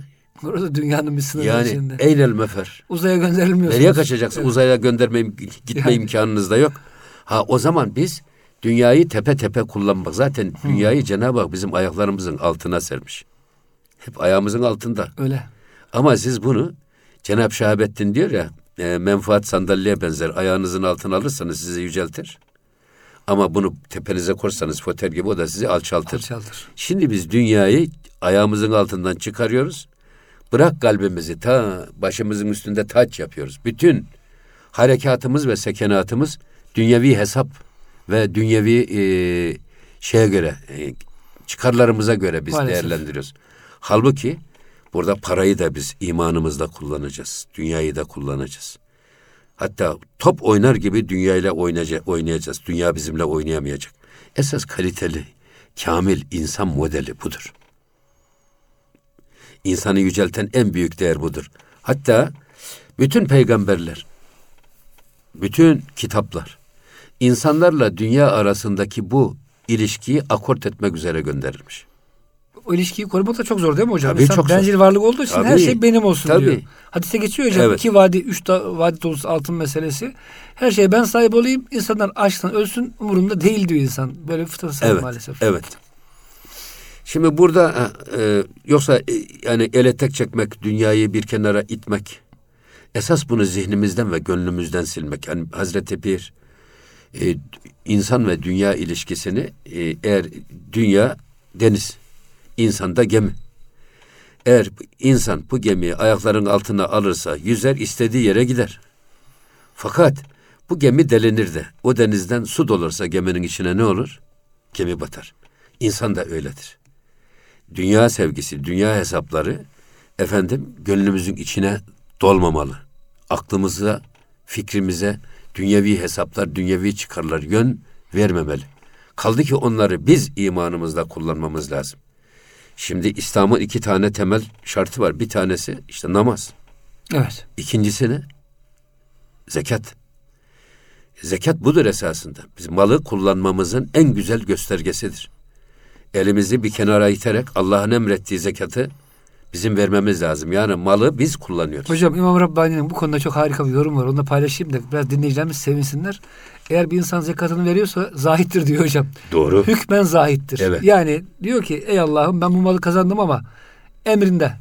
Orada dünyanın bir sınırı Yani içinde. eynel mefer. Uzaya gönderilmiyorsunuz. Nereye kaçacaksın? Uzaya gönderme gitme Yani. imkanınız da yok. Ha o zaman biz dünyayı tepe tepe kullanmak. Zaten dünyayı Cenab-ı Hak bizim ayaklarımızın altına sermiş. Hep ayağımızın altında. Öyle. Ama siz bunu Cenab-ı Şahabettin diyor ya e, menfaat sandalyeye benzer. Ayağınızın altına alırsanız sizi yüceltir. Ama bunu tepenize korsanız foter gibi o da sizi alçaltır. Alçaltır. Şimdi biz dünyayı ayağımızın altından çıkarıyoruz. Bırak kalbimizi ta başımızın üstünde taç yapıyoruz. Bütün harekatımız ve sekenatımız dünyevi hesap ve dünyevi e, şeye göre e, çıkarlarımıza göre biz Maalesef. değerlendiriyoruz. Halbuki burada parayı da biz imanımızla kullanacağız. Dünyayı da kullanacağız. Hatta top oynar gibi dünyayla oynayacağız. Dünya bizimle oynayamayacak. Esas kaliteli, kamil insan modeli budur. İnsanı yücelten en büyük değer budur. Hatta bütün peygamberler, bütün kitaplar, insanlarla dünya arasındaki bu ilişkiyi akort etmek üzere gönderilmiş. O ilişkiyi korumak da çok zor değil mi hocam? Tabii İnsan çok zor. bencil varlık olduğu için Tabii. her şey benim olsun Tabii. diyor. Hadise geçiyor hocam. Evet. iki vadi, üç da, vadi dolusu altın meselesi. Her şeye ben sahip olayım. İnsanlar açsın, ölsün umurumda değil diyor insan. Böyle bir fıtratı Evet, maalesef. evet. Şimdi burada e, yoksa e, yani ele tek çekmek, dünyayı bir kenara itmek, esas bunu zihnimizden ve gönlümüzden silmek. Yani Hazreti Pir e, insan ve dünya ilişkisini e, eğer dünya deniz, insan da gemi. Eğer insan bu gemiyi ayaklarının altına alırsa yüzer istediği yere gider. Fakat bu gemi delinir de o denizden su dolursa geminin içine ne olur? Gemi batar. İnsan da öyledir. Dünya sevgisi, dünya hesapları efendim gönlümüzün içine dolmamalı. Aklımıza, fikrimize dünyevi hesaplar, dünyevi çıkarlar yön vermemeli. Kaldı ki onları biz imanımızla kullanmamız lazım. Şimdi İslam'ın iki tane temel şartı var. Bir tanesi işte namaz. Evet. İkincisi ne? Zekat. Zekat budur esasında. Biz malı kullanmamızın en güzel göstergesidir. Elimizi bir kenara iterek Allah'ın emrettiği zekatı bizim vermemiz lazım. Yani malı biz kullanıyoruz. Hocam İmam Rabbani'nin bu konuda çok harika bir yorum var. Onu da paylaşayım da biraz dinleyicilerimiz sevinsinler. Eğer bir insan zekatını veriyorsa zahittir diyor hocam. Doğru. Hükmen zahittir. Evet. Yani diyor ki ey Allah'ım ben bu malı kazandım ama emrinde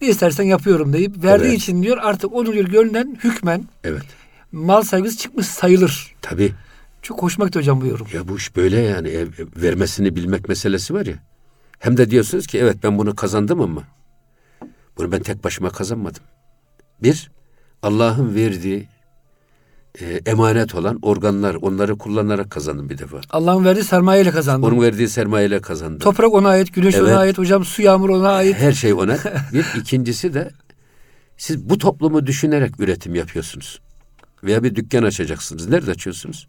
ne istersen yapıyorum deyip verdiği Evet. için diyor artık onu diyor gönlünden hükmen Evet. mal saygısı çıkmış sayılır. Tabii. Çok hoşuma gitti hocam bu yorum. Ya bu iş böyle yani. E, vermesini bilmek meselesi var ya. Hem de diyorsunuz ki evet ben bunu kazandım ama bunu ben tek başıma kazanmadım. Bir, Allah'ın verdiği e, emanet olan organlar, onları kullanarak kazandım bir defa. Allah'ın verdiği sermayeyle kazandım. Onun verdiği sermayeyle kazandım. Toprak ona ait, güneş Evet. ona ait, hocam su yağmur ona ait. Her şey ona. *laughs* Bir ikincisi de siz bu toplumu düşünerek üretim yapıyorsunuz. Veya bir dükkan açacaksınız. Nerede açıyorsunuz?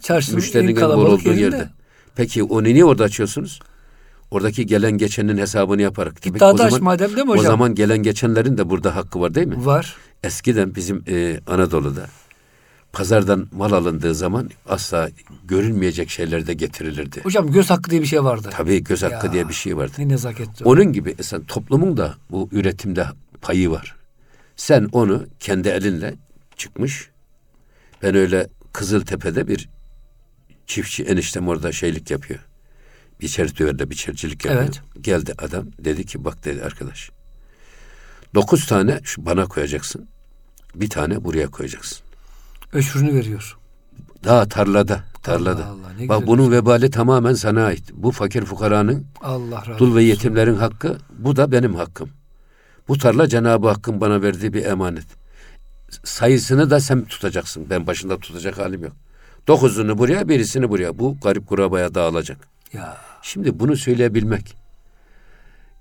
Çarşının Müşterinin kalabalık yerinde. yerde. Peki onu niye orada açıyorsunuz? Oradaki gelen geçenin hesabını yaparak. Demek İddiada o zaman, madem değil mi o hocam? zaman gelen geçenlerin de burada hakkı var değil mi? Var. Eskiden bizim e, Anadolu'da pazardan mal alındığı zaman asla görülmeyecek şeyler de getirilirdi. Hocam göz hakkı diye bir şey vardı. Tabii göz hakkı Ya. diye bir şey vardı. Ne nezaketli. o. Onun gibi sen toplumun da bu üretimde payı var. Sen onu kendi elinle çıkmış. Ben öyle Kızıltepe'de bir çiftçi eniştem orada şeylik yapıyor. Biçer düverle biçercilik yapıyor. Evet. Geldi adam dedi ki bak dedi arkadaş. Dokuz tane şu bana koyacaksın. Bir tane buraya koyacaksın. Öşürünü veriyor. Daha tarlada, tarlada. Allah Allah, ne Bak bunun vebali tamamen sana ait. Bu fakir fukaranın Allah razı olsun. Dul ve yetimlerin hakkı, bu da benim hakkım. Bu tarla Cenab-ı Hakk'ın bana verdiği bir emanet. Sayısını da sen tutacaksın. Ben başında tutacak halim yok. Dokuzunu buraya, birisini buraya. Bu garip kurabaya dağılacak. Ya. Şimdi bunu söyleyebilmek.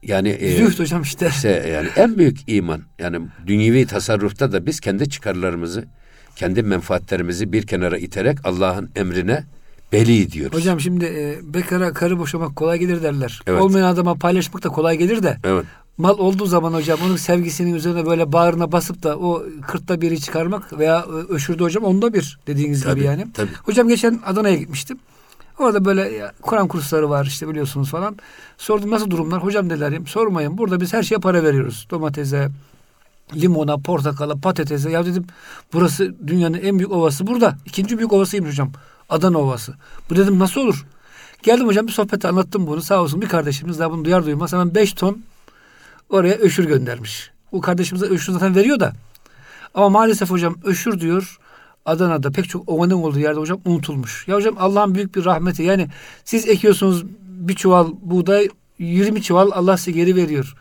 Yani e, Zühd hocam işte. işte yani en büyük iman. Yani dünyevi tasarrufta da biz kendi çıkarlarımızı, kendi menfaatlerimizi bir kenara iterek Allah'ın emrine beli diyoruz. Hocam şimdi e, bekara karı boşamak kolay gelir derler. Evet. Olmayan adama paylaşmak da kolay gelir de. Evet. Mal olduğu zaman hocam onun sevgisinin üzerine böyle bağrına basıp da o kırkta biri çıkarmak veya e, öşürde hocam onda bir dediğiniz Tabii, gibi yani. tabii. Hocam geçen Adana'ya gitmiştim. Orada böyle Kur'an kursları var işte biliyorsunuz falan. Sordum nasıl durumlar? Hocam dediler "Ya sormayın. Burada biz her şeye para veriyoruz. Domatese, limona, portakala, patatese. Ya dedim burası dünyanın en büyük ovası burada. İkinci büyük ovasıymış hocam. Adana Ovası. Bu dedim nasıl olur? Geldim hocam bir sohbette anlattım bunu. Sağ olsun bir kardeşimiz daha bunu duyar duymaz hemen 5 ton oraya öşür göndermiş. O kardeşimize öşür zaten veriyor da. Ama maalesef hocam öşür diyor Adana'da pek çok ovanın olduğu yerde hocam unutulmuş. Ya hocam Allah'ın büyük bir rahmeti. Yani siz ekiyorsunuz bir çuval buğday 20 çuval Allah size geri veriyor.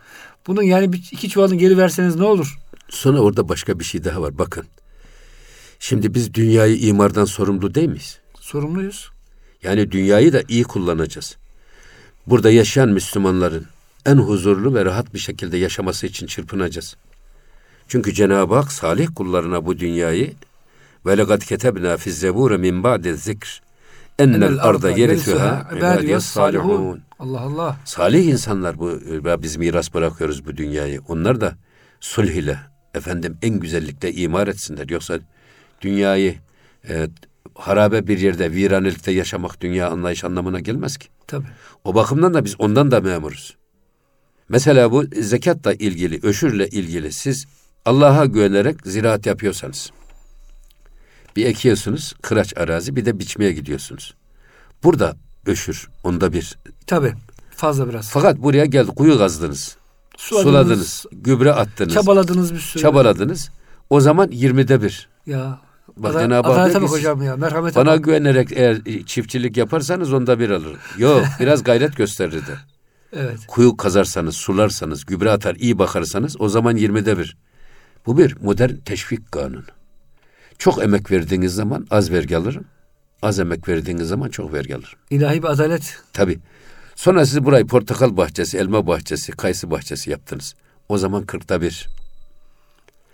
Bunun yani bir, iki çuvalını geri verseniz ne olur? Sonra orada başka bir şey daha var. Bakın. Şimdi biz dünyayı imardan sorumlu değil miyiz? Sorumluyuz. Yani dünyayı da iyi kullanacağız. Burada yaşayan Müslümanların en huzurlu ve rahat bir şekilde yaşaması için çırpınacağız. Çünkü Cenab-ı Hak salih kullarına bu dünyayı ve lekad ketebna fi zebur min ba'de zikr ennel arda yerithuha ibadiyas salihun. Allah Allah. Salih insanlar bu biz miras bırakıyoruz bu dünyayı. Onlar da sulh ile efendim en güzellikle imar etsinler. Yoksa dünyayı e, harabe bir yerde viranelikte yaşamak dünya anlayış anlamına gelmez ki. Tabii. O bakımdan da biz ondan da memuruz. Mesela bu zekatla ilgili, öşürle ilgili siz Allah'a güvenerek ziraat yapıyorsanız bir ekiyorsunuz kıraç arazi bir de biçmeye gidiyorsunuz. Burada öşür onda bir. Tabii fazla biraz. Fakat buraya geldi kuyu kazdınız. Suladınız, suladınız gübre attınız. Çabaladınız bir sürü. Çabaladınız. O zaman yirmide bir. Ya. Bak Cenab-ı Hak diyor hocam ya. Merhamete Bana bak. güvenerek eğer çiftçilik yaparsanız onda bir alır. Yok *laughs* biraz gayret gösterirdi. Evet. Kuyu kazarsanız, sularsanız, gübre atar, iyi bakarsanız o zaman yirmide bir. Bu bir modern teşvik kanunu. Çok emek verdiğiniz zaman az vergi alırım. Az emek verdiğiniz zaman çok vergi alırım. İlahi bir adalet. Tabii. Sonra siz burayı portakal bahçesi, elma bahçesi, kayısı bahçesi yaptınız. O zaman kırkta bir.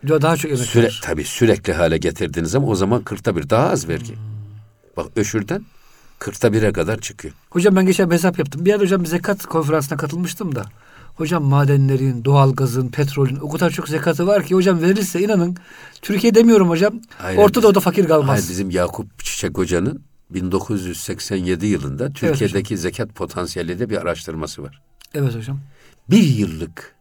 Daha çok emek Süre, tabii sürekli hale getirdiğiniz zaman o zaman kırkta bir daha az vergi. Bak öşürden kırkta bire kadar çıkıyor. Hocam ben geçen hesap yaptım. Bir yerde hocam bir zekat konferansına katılmıştım da. Hocam madenlerin, doğalgazın, petrolün o kadar çok zekatı var ki hocam verilse inanın Türkiye demiyorum hocam. Aynen Orta biz- Doğu'da fakir kalmaz. Hayır, bizim Yakup Çiçek Hoca'nın 1987 yılında Türkiye'deki zekat potansiyeli de bir araştırması var. Evet hocam. Bir yıllık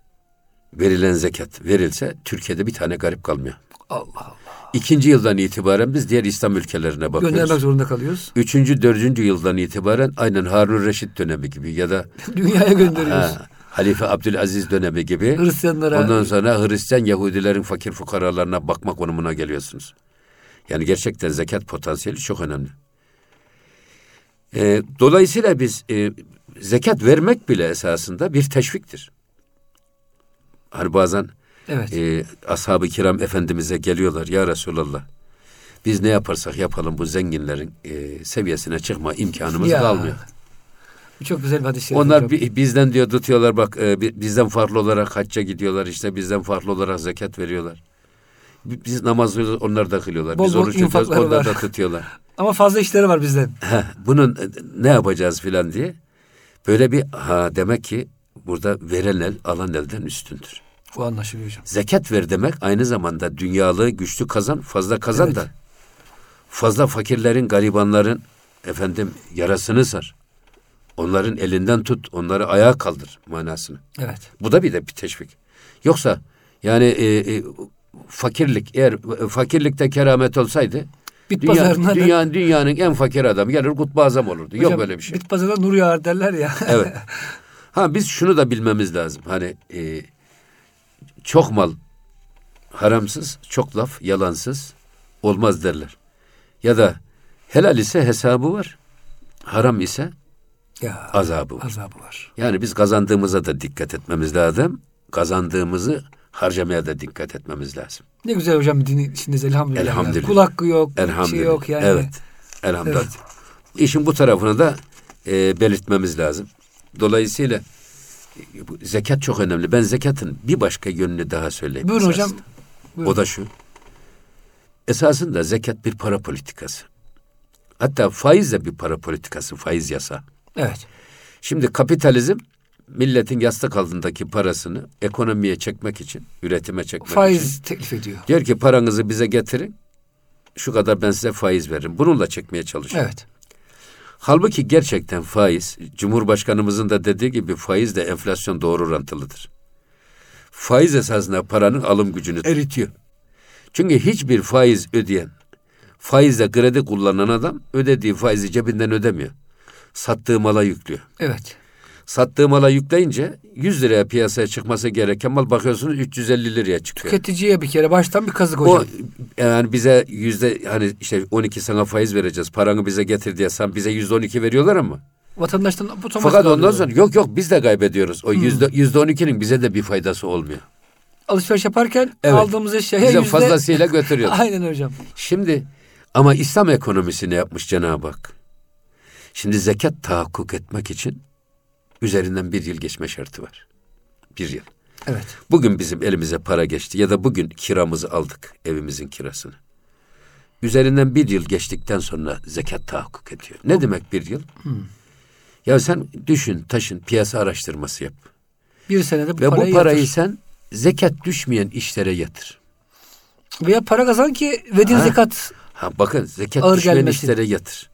verilen zekat verilse Türkiye'de bir tane garip kalmıyor. Allah Allah. İkinci yıldan itibaren biz diğer İslam ülkelerine bakıyoruz. Göndermek zorunda kalıyoruz. Üçüncü, dördüncü yıldan itibaren aynen Harun Reşit dönemi gibi ya da *laughs* Dünyaya gönderiyoruz. ha, Halife Abdülaziz dönemi gibi. Hristiyanlara. Ondan sonra Hristiyan Yahudilerin fakir fukaralarına bakma konumuna geliyorsunuz. Yani gerçekten zekat potansiyeli çok önemli. Ee, dolayısıyla biz e, zekat vermek bile esasında bir teşviktir. Hani bazen Evet. e, ashab-ı kiram efendimize geliyorlar ya Resulallah. Biz ne yaparsak yapalım bu zenginlerin e, seviyesine çıkma imkanımız Ya, kalmıyor. Bu çok güzel bir şerif Onlar bi- bizden diyor tutuyorlar bak e, bi- bizden farklı olarak hacca gidiyorlar işte bizden farklı olarak zekat veriyorlar. Bi- Biz namaz kılıyoruz, onlar da kılıyorlar. Bol Biz oruç tutuyoruz onlar var. da tutuyorlar. *laughs* Ama fazla işleri var bizden. Heh, bunun e, ne yapacağız filan diye. Böyle bir ha demek ki burada veren el alan elden üstündür. Bu anlaşılıyor hocam. Zekat ver demek aynı zamanda dünyalığı güçlü kazan, fazla kazan Evet. da fazla fakirlerin, garibanların efendim yarasını sar. Onların elinden tut, onları ayağa kaldır manasını. Evet. Bu da bir de bir teşvik. Yoksa yani e, e, fakirlik eğer e, fakirlikte keramet olsaydı Bit dünya, pazarına dünyanın, dünyanın en fakir adamı gelir kutbu azam olurdu. Yok Hocam, böyle bir şey. Bit pazarına nur yağar derler ya. Evet. *laughs* Ha biz şunu da bilmemiz lazım. Hani e, çok mal haramsız, çok laf yalansız olmaz derler. Ya da helal ise hesabı var. Haram ise ya azabı var. azabı var. Yani biz kazandığımıza da dikkat etmemiz lazım. Kazandığımızı harcamaya da dikkat etmemiz lazım. Ne güzel hocam dinin içindeyiz elhamdülillah. Elhamdülillah. Kul hakkı yok, bir Elhamdülillah. şey yok yani. Evet. Elhamdülillah. Evet. İşin bu tarafını da e, belirtmemiz lazım. Dolayısıyla zekat çok önemli. Ben zekatın bir başka yönünü daha söyleyeyim. Buyurun esasında. hocam. Buyurun. O da şu. Esasında zekat bir para politikası. Hatta faiz de bir para politikası, faiz yasa. Evet. Şimdi kapitalizm milletin yastık altındaki parasını ekonomiye çekmek için, üretime çekmek için Faiz teklif ediyor. diyor ki paranızı bize getirin. Şu kadar ben size faiz veririm. Bununla çekmeye çalışıyor. Evet. Halbuki gerçekten faiz, Cumhurbaşkanımızın da dediği gibi faiz de enflasyon doğru orantılıdır. Faiz esasında paranın alım gücünü eritiyor. Çünkü hiçbir faiz ödeyen, faizle kredi kullanan adam ödediği faizi cebinden ödemiyor. Sattığı mala yüklüyor. Evet. Sattığı mala yükleyince 100 liraya piyasaya çıkması gereken mal bakıyorsunuz 350 liraya çıkıyor. Tüketiciye bir kere baştan bir kazık hocam. O yani bize yüzde hani işte 12 sana faiz vereceğiz. Paranı bize getir diye sen bize yüzde 12 veriyorlar ama. Vatandaştan otomatik Fakat ondan sonra yok yok biz de kaybediyoruz. O yüzde yüzde 12'nin bize de bir faydası olmuyor. alışveriş yaparken Evet. aldığımız eşyaya Bize yüzde... fazlasıyla götürüyoruz. *laughs* Aynen hocam. Şimdi ama İslam ekonomisi ne yapmış Cenab-ı Hak? Şimdi zekat tahakkuk etmek için üzerinden bir yıl geçme şartı var. Bir yıl. Evet. Bugün bizim elimize para geçti ya da bugün kiramızı aldık evimizin kirasını. Üzerinden bir yıl geçtikten sonra zekat tahakkuk ediyor. Ne demek bir yıl? Ya sen düşün, taşın, piyasa araştırması yap. Bir senede bu Ve parayı bu parayı yatır. sen zekat düşmeyen işlere yatır. Veya para kazan ki verdiğin zekat Ha bakın zekat Ağır düşmeyen gelmesin. işlere yatır.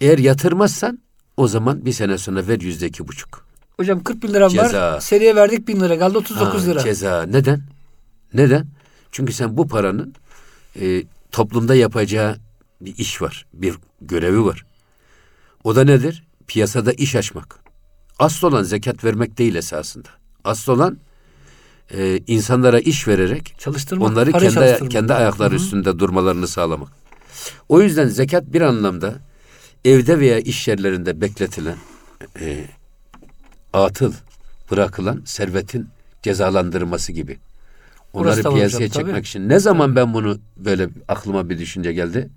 Eğer yatırmazsan o zaman bir sene sonra ver yüzde iki buçuk. Hocam 40 bin liram Ceza. var. Seriye verdik bin lira kaldı 39 Ha, lira. Ceza. Neden? Neden? Çünkü sen bu paranın e, toplumda yapacağı bir iş var. Bir görevi var. O da nedir? Piyasada iş açmak. Asıl olan zekat vermek değil esasında. Asıl olan e, insanlara iş vererek Çalıştırmak. onları kendi kendi ayakları üstünde durmalarını sağlamak. O yüzden zekat bir anlamda evde veya iş yerlerinde bekletilen e, atıl bırakılan servetin cezalandırılması gibi. Onları var piyasaya çekmek tabii. için. Ne zaman ben bunu böyle aklıma bir düşünce geldi?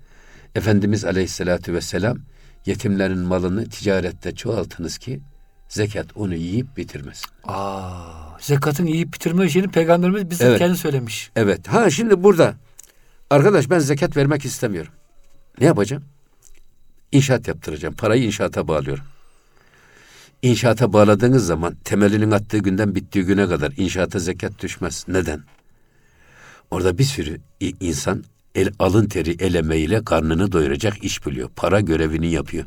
Efendimiz Aleyhisselatü Vesselam yetimlerin malını ticarette çoğaltınız ki zekat onu yiyip bitirmesin. Aa, zekatın yiyip bitirme işini peygamberimiz bize Evet. kendi söylemiş. Evet. Ha şimdi burada arkadaş ben zekat vermek istemiyorum. Ne yapacağım? İnşaat yaptıracağım. Parayı inşaata bağlıyorum. İnşaata bağladığınız zaman temelinin attığı günden bittiği güne kadar inşaata zekat düşmez. Neden? Orada bir sürü insan el, alın teri el emeğiyle karnını doyuracak iş biliyor. Para görevini yapıyor.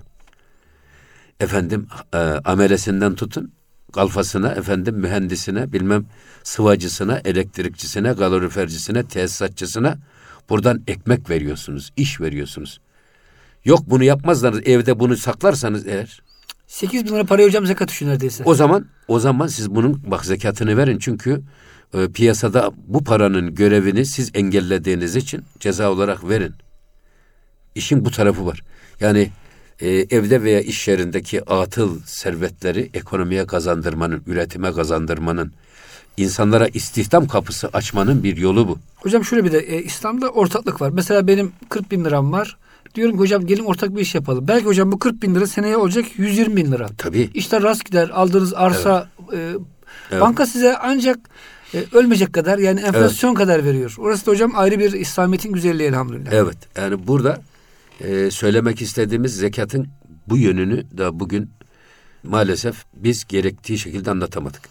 Efendim e, amelesinden tutun kalfasına, efendim mühendisine, bilmem sıvacısına, elektrikçisine, kalorifercisine, tesisatçısına buradan ekmek veriyorsunuz, iş veriyorsunuz. Yok bunu yapmazlar evde bunu saklarsanız eğer 8 bin lira parayı hocam zekat düşün neredeyse. o zaman o zaman siz bunun bak zekatını verin çünkü e, piyasada bu paranın görevini siz engellediğiniz için ceza olarak verin. İşin bu tarafı var. Yani e, evde veya iş yerindeki atıl servetleri ekonomiye kazandırmanın, üretime kazandırmanın, insanlara istihdam kapısı açmanın bir yolu bu. Hocam şöyle bir de e, İslam'da ortaklık var. Mesela benim 40 bin liram var. Diyorum ki hocam gelin ortak bir iş yapalım. Belki hocam bu 40 bin lira seneye olacak 120 bin lira. Tabii. İşte rast gider aldığınız arsa e, Evet. banka size ancak e, ölmeyecek kadar yani enflasyon kadar veriyor. Orası da hocam ayrı bir İslamiyet'in güzelliği elhamdülillah. Evet. Yani burada e, söylemek istediğimiz zekatın bu yönünü da bugün maalesef biz gerektiği şekilde anlatamadık.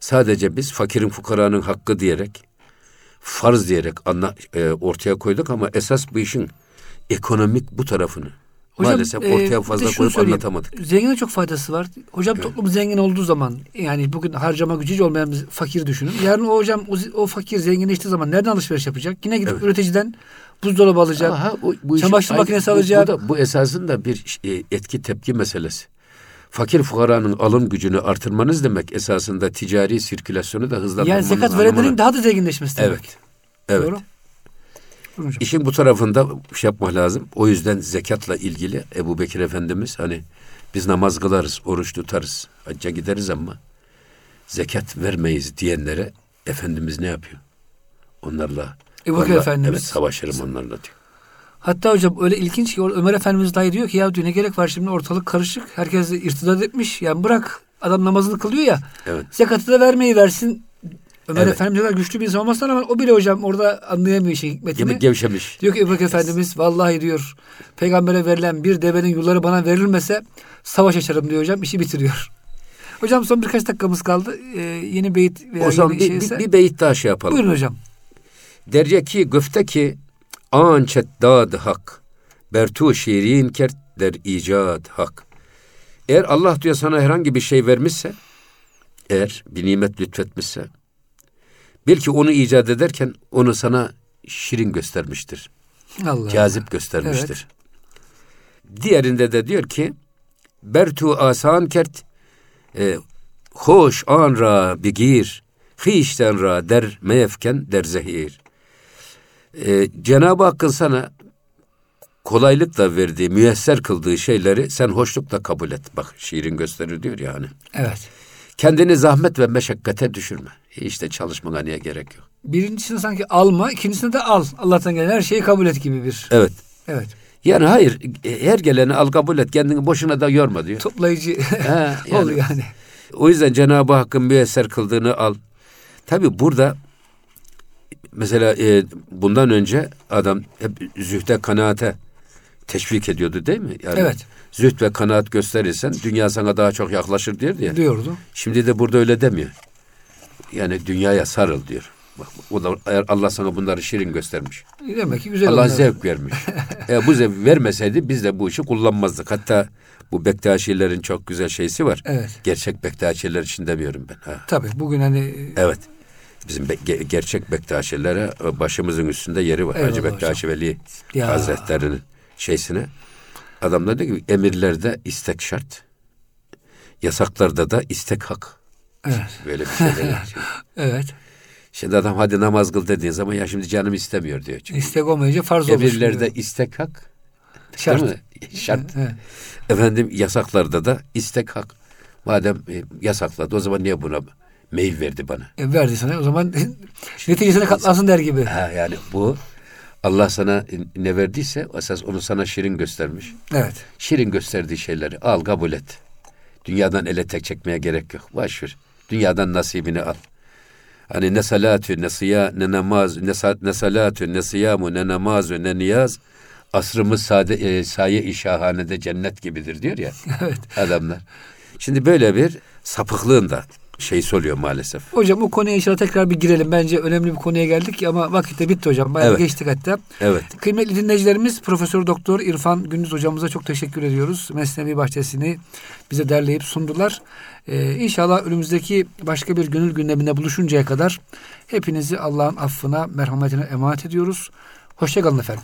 Sadece biz fakirin fukaranın hakkı diyerek farz diyerek anla, e, ortaya koyduk ama esas bu işin ekonomik bu tarafını Hocam, maalesef e, ortaya fazla koyup anlatamadık. Zengine çok faydası var. Hocam toplum zengin olduğu zaman yani bugün harcama gücü hiç olmayan bir fakir düşünün. Yarın o hocam o, o fakir zenginleştiği zaman nereden alışveriş yapacak? Yine gidip Evet. üreticiden buzdolabı alacak. Aha, o- bu işin- çamaşır Ay, makinesi bu- alacak. Bu, da, bu esasında bir e, etki tepki meselesi. Fakir fukaranın alım gücünü artırmanız demek esasında ticari sirkülasyonu da hızlandırmanız yani zekat verenlerin daha da zenginleşmesi demek. Evet. Evet. Doğru. Buyurun hocam. İşin bu tarafında şey yapmak lazım. O yüzden zekatla ilgili Ebu Bekir Efendimiz hani biz namaz kılarız, oruç tutarız, hacca gideriz ama zekat vermeyiz diyenlere Efendimiz ne yapıyor? Onlarla Ebu Bekir Efendimiz- Evet savaşırım onlarla diyor. Hatta hocam öyle ilginç ki Ömer Efendimiz dahi diyor ki ya diyor ne gerek var şimdi ortalık karışık. Herkes irtidat etmiş. Yani bırak adam namazını kılıyor ya. Evet. Zekatı da vermeyi versin. Ömer Evet. Efendimiz kadar güçlü bir insan olmasına rağmen o bile hocam orada anlayamıyor işin hikmetini. Gibi gevşemiş. Diyor ki Ebu Efendimiz vallahi diyor peygambere verilen bir devenin yulları bana verilmese savaş açarım diyor hocam işi bitiriyor. *laughs* Hocam son birkaç dakikamız kaldı. Ee, yeni beyit veya O zaman yeni bir, şeyse. bir, bir beyit daha şey yapalım. Buyurun hocam. Derce ki güfte ki ançet dad hak bertu şirin kert der icat hak. Eğer Allah diyor sana herhangi bir şey vermişse eğer bir nimet lütfetmişse belki onu icat ederken onu sana şirin göstermiştir. Allah. Cazip göstermiştir. Diğerinde de diyor ki bertu asan kert e, hoş an ra bigir, hişten ra der meyefken der zehir. E, Cenab-ı Hakk'ın sana kolaylıkla verdiği, müyesser kıldığı şeyleri sen hoşlukla kabul et. Bak şiirin gösterir diyor yani. Evet. Kendini zahmet ve meşakkate düşürme. İşte çalışmana niye gerek yok. Birincisini sanki alma, ikincisini de al. Allah'tan gelen her şeyi kabul et gibi bir. Evet. Evet. Yani hayır, her geleni al kabul et, kendini boşuna da yorma diyor. Toplayıcı Ha, *laughs* ol yani. O yüzden Cenab-ı Hakk'ın müyesser kıldığını al. Tabi burada mesela e, bundan önce adam hep zühde kanaate teşvik ediyordu değil mi? Yani Evet. Zühd ve kanaat gösterirsen dünya sana daha çok yaklaşır diyor ya. Diyordu. Şimdi de burada öyle demiyor. Yani dünyaya sarıl diyor. Bak, o da eğer Allah sana bunları şirin göstermiş. Demek ki güzel Allah onlar. zevk vermiş. *laughs* Eğer bu zevk vermeseydi biz de bu işi kullanmazdık. Hatta bu Bektaşilerin çok güzel şeysi var. Evet. Gerçek Bektaşiler için demiyorum ben. Ha. Tabii bugün hani Evet. Bizim be- ge- gerçek Bektaşilere e, başımızın üstünde yeri var. Eyvallah Hacı Bektaşi Veli Ya. Hazretleri'nin şeysine. Adamlar diyor ki emirlerde istek şart. Yasaklarda da istek hak. Evet. Böyle bir şey değil. *laughs* Evet. Şimdi adam hadi namaz kıl dediğin zaman ya şimdi canım istemiyor diyor. Çünkü İstek olmayınca farz olur. emirlerde istek hak. Şart. Değil mi? Şart. Evet. Efendim yasaklarda da istek hak. Madem e, yasakladı o zaman niye buna mail verdi bana? E, verdi sana o zaman *laughs* neticesine katlansın der gibi. Ha yani bu Allah sana ne verdiyse esas onu sana şirin göstermiş. Evet. Şirin gösterdiği şeyleri al kabul et. Dünyadan ele tek çekmeye gerek yok. Boş ver. Dünyadan nasibini al. Hani ne salatü ne siya ne namaz ne, sa, ne salatü ne siyamu ne namazu ne niyaz asrımız sade, e, saye-i şahanede cennet gibidir diyor ya *laughs* Evet. adamlar. Şimdi böyle bir sapıklığın da şey oluyor maalesef. Hocam o konuya inşallah tekrar bir girelim. Bence önemli bir konuya geldik ama vakit de bitti hocam. Bayağı Evet. geçtik hatta. Evet. Kıymetli dinleyicilerimiz Profesör Doktor İrfan Gündüz hocamıza çok teşekkür ediyoruz. Mesnevi Bahçesi'ni bize derleyip sundular. Ee, inşallah önümüzdeki başka bir gönül gündeminde buluşuncaya kadar hepinizi Allah'ın affına, merhametine emanet ediyoruz. Hoşçakalın efendim.